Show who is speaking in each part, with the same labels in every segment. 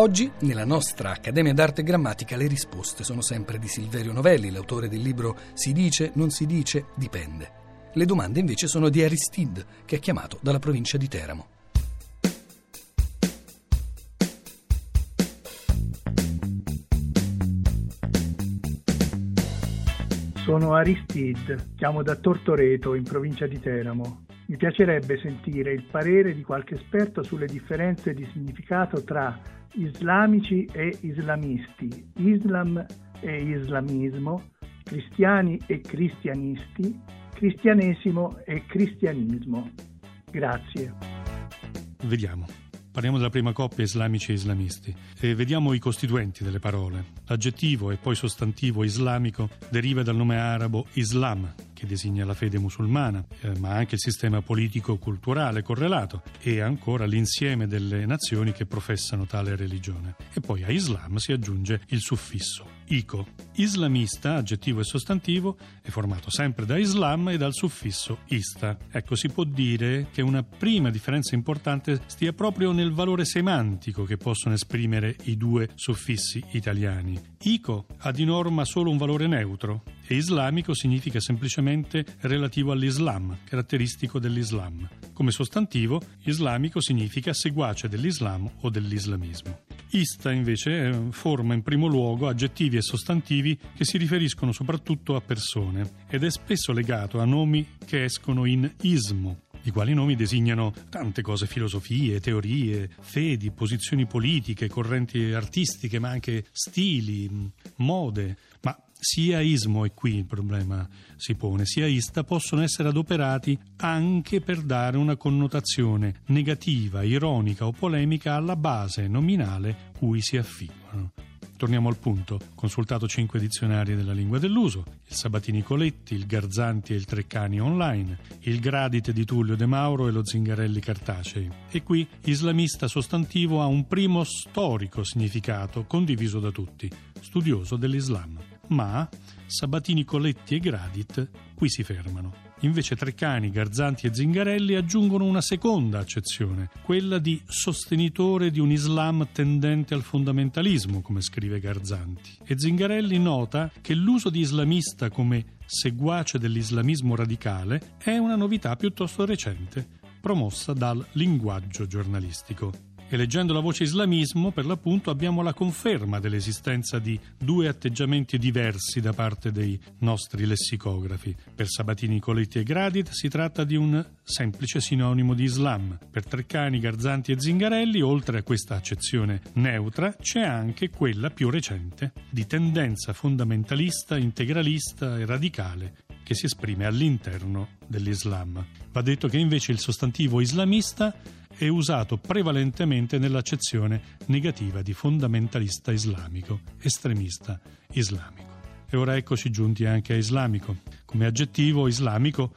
Speaker 1: Oggi, nella nostra Accademia d'Arte e Grammatica, le risposte sono sempre di Silverio Novelli, l'autore del libro Si dice, non si dice, dipende. Le domande invece sono di Aristide, che è chiamato dalla provincia di Teramo.
Speaker 2: Sono Aristide, chiamo da Tortoreto, in provincia di Teramo. Mi piacerebbe sentire il parere di qualche esperto sulle differenze di significato tra islamici e islamisti, Islam e islamismo, cristiani e cristianisti, cristianesimo e cristianismo. Grazie.
Speaker 3: Vediamo. Parliamo della prima coppia islamici e islamisti e vediamo i costituenti delle parole. L'aggettivo e poi sostantivo islamico deriva dal nome arabo Islam, che designa la fede musulmana, eh, ma anche il sistema politico-culturale correlato e ancora l'insieme delle nazioni che professano tale religione. E poi a Islam si aggiunge il suffisso ico. Islamista, aggettivo e sostantivo, è formato sempre da Islam e dal suffisso ista. Ecco, si può dire che una prima differenza importante stia proprio nel valore semantico che possono esprimere i due suffissi italiani. Ico ha di norma solo un valore neutro e islamico significa semplicemente relativo all'Islam, caratteristico dell'Islam. Come sostantivo, islamico significa seguace dell'Islam o dell'islamismo. Ista invece eh, forma in primo luogo aggettivi e sostantivi che si riferiscono soprattutto a persone ed è spesso legato a nomi che escono in ismo, i quali nomi designano tante cose, filosofie, teorie, fedi, posizioni politiche, correnti artistiche, ma anche stili, mode. Ma sia ismo, e qui il problema si pone, sia ista possono essere adoperati anche per dare una connotazione negativa, ironica o polemica alla base nominale cui si affidano. Torniamo al punto. Consultato cinque dizionari della lingua dell'uso, il Sabatini Coletti, il Garzanti e il Treccani online, il Gradite di Tullio De Mauro e lo Zingarelli Cartacei. E qui islamista sostantivo ha un primo storico significato condiviso da tutti, studioso dell'Islam ma Sabatini, Coletti e Gradit qui si fermano. Invece Treccani, Garzanti e Zingarelli aggiungono una seconda accezione, quella di sostenitore di un Islam tendente al fondamentalismo, come scrive Garzanti. E Zingarelli nota che l'uso di islamista come seguace dell'islamismo radicale è una novità piuttosto recente, promossa dal linguaggio giornalistico. E leggendo la voce islamismo, per l'appunto, abbiamo la conferma dell'esistenza di due atteggiamenti diversi da parte dei nostri lessicografi. Per Sabatini, Coletti e Gradit si tratta di un semplice sinonimo di Islam. Per Treccani, Garzanti e Zingarelli, oltre a questa accezione neutra, c'è anche quella più recente di tendenza fondamentalista, integralista e radicale che si esprime all'interno dell'Islam. Va detto che invece il sostantivo islamista è usato prevalentemente nell'accezione negativa di fondamentalista islamico, estremista islamico. E ora eccoci giunti anche a islamico. Come aggettivo islamico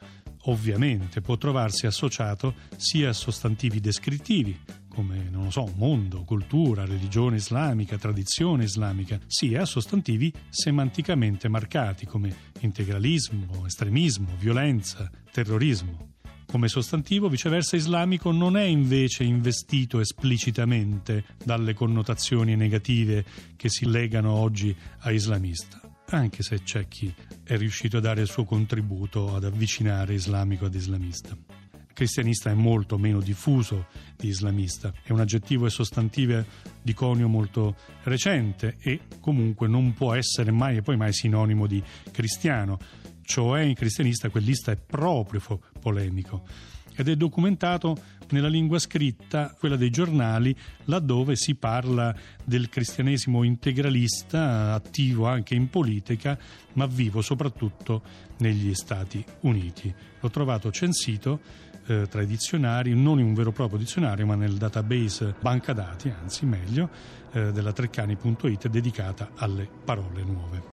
Speaker 3: ovviamente può trovarsi associato sia a sostantivi descrittivi, come, non so, mondo, cultura, religione islamica, tradizione islamica, sia a sostantivi semanticamente marcati come integralismo, estremismo, violenza, terrorismo. Come sostantivo, viceversa, islamico non è invece investito esplicitamente dalle connotazioni negative che si legano oggi a islamista, anche se c'è chi è riuscito a dare il suo contributo ad avvicinare islamico ad islamista cristianista è molto meno diffuso di islamista, è un aggettivo e sostantivo di conio molto recente e comunque non può essere mai e poi mai sinonimo di cristiano. Cioè in cristianista quell'ista è proprio polemico. Ed è documentato nella lingua scritta, quella dei giornali, laddove si parla del cristianesimo integralista, attivo anche in politica, ma vivo soprattutto negli Stati Uniti. L'ho trovato censito eh, tra i dizionari, non in un vero e proprio dizionario, ma nel database banca dati, anzi meglio, eh, della Treccani.it dedicata alle parole nuove.